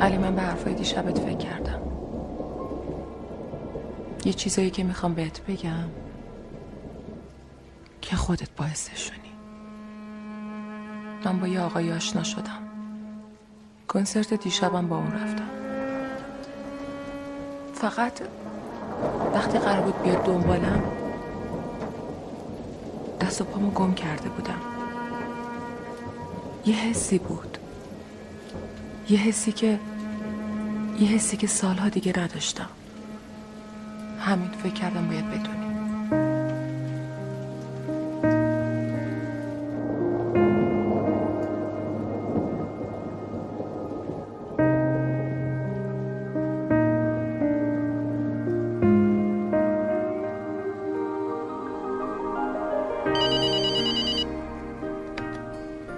علی من به حرفای دیشبت فکر کردم. یه چیزایی که می‌خوام بهت بگم که خودت باعثشونی من با یه آقای آشنا شدم. کنسرت دیشبم با اون رفتم. فقط وقتی قرار بود بیاد دنبالم دست و پامو گم کرده بودم. یه حسی بود. یه حسی که یه حسی که سالها دیگه نداشتم. همین فکر کردم باید بدونی.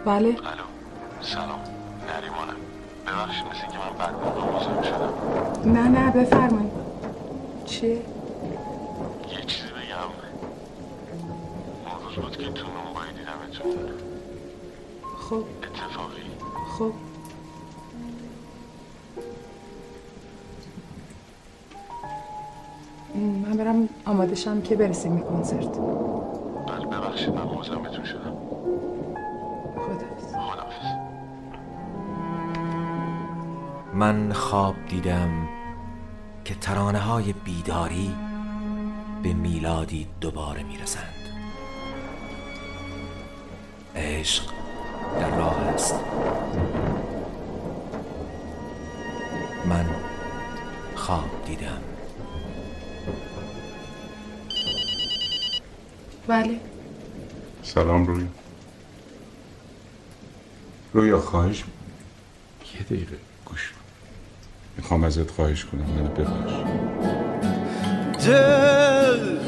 بله؟ الو سلام. ببخشید مثل که من موقع مزاحم شدم نه نه بفرمایید. چی؟ یه چیزی بگم. اون روز بود که تو نونبایی دیدمتون خب. اتفاقی. خب. من برم آماده شم که برسیم به کنسرت. بله ببخشید من مزاحمتون شدم. من خواب دیدم که ترانه های بیداری به میلادی دوباره می‌رسند. عشق در راه است. من خواب دیدم. بله. سلام روی رویا خواهش یه دقیقه گوش کن. می‌خوام ازت خواهش کنم منو ببخش. دل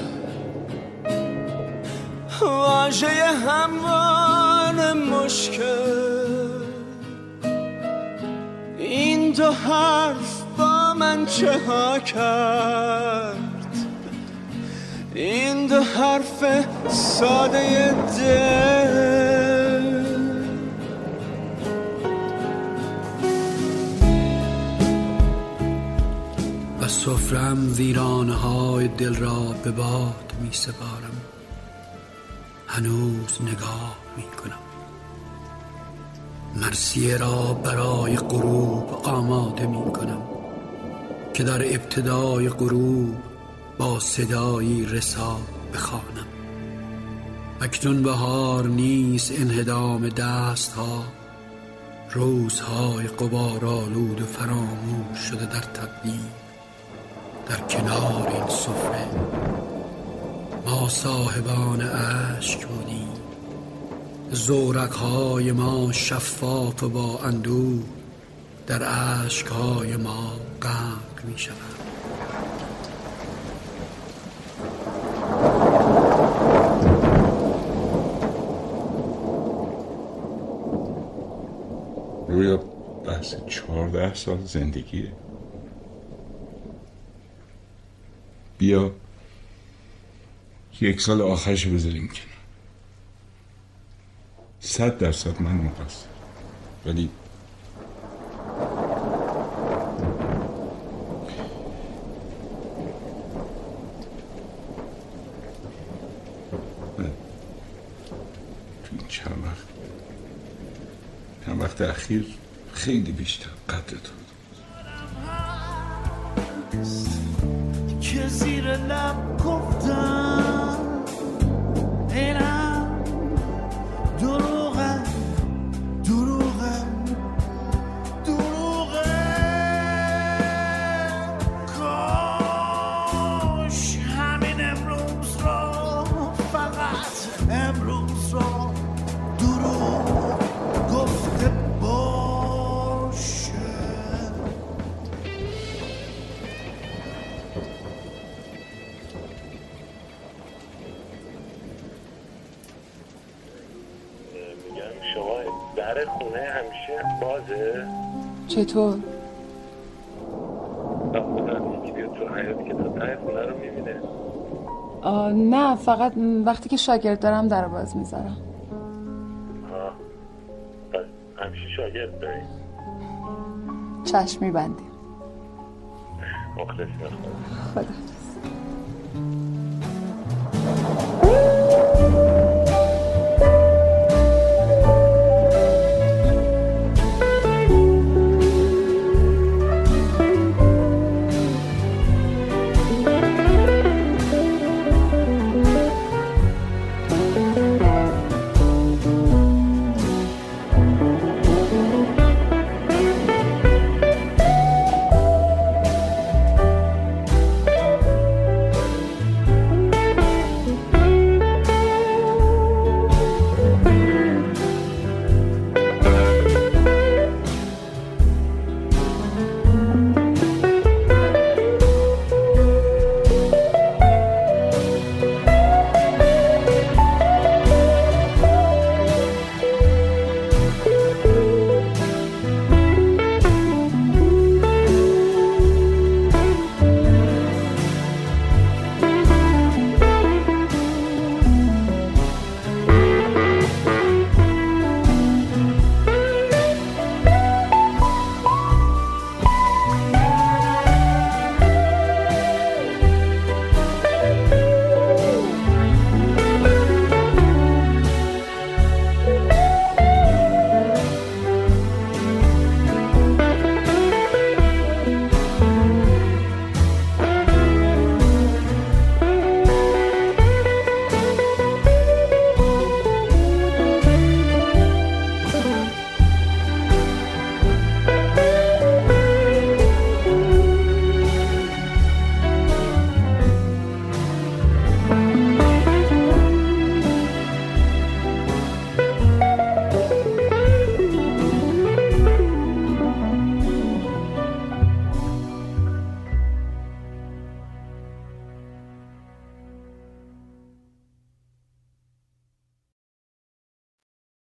واژه هموار مشکل. این دو حرف با من چه ها کرد؟ این دو حرف ساده دل. سفرم ویرانه های دل را به باد می سپارم هنوز نگاه می کنم مرسیه را برای غروب آماده می کنم که در ابتدای غروب با صدایی رسا بخوانم. اکنون بهار نیست انهدام دست ها روزهای قبارآلود و فراموش شده در تبدیل. در کنار این سفره ما صاحبان اشک بودیم. زورک های ما شفاف و با اندوه در اشک های ما غرق می شود رویا بحث چهارده سال زندگیه. بیا. یک سال آخرش بذاریم کنار. صد درصد من مقصر ولی چند وقت چند وقت اخیر خیلی بیشتر قدر که زیر لب گفتم. در خونه همیشه بازه؟ چطور؟ خودم یکی بیاد تو حیات که تا خونه رو می‌بینه. آه، نه فقط وقتی که شاگرد دارم در باز می‌ذارم. ها پس همیشه شاگرد داری؟ چشم میبندیم مخلصی خدا.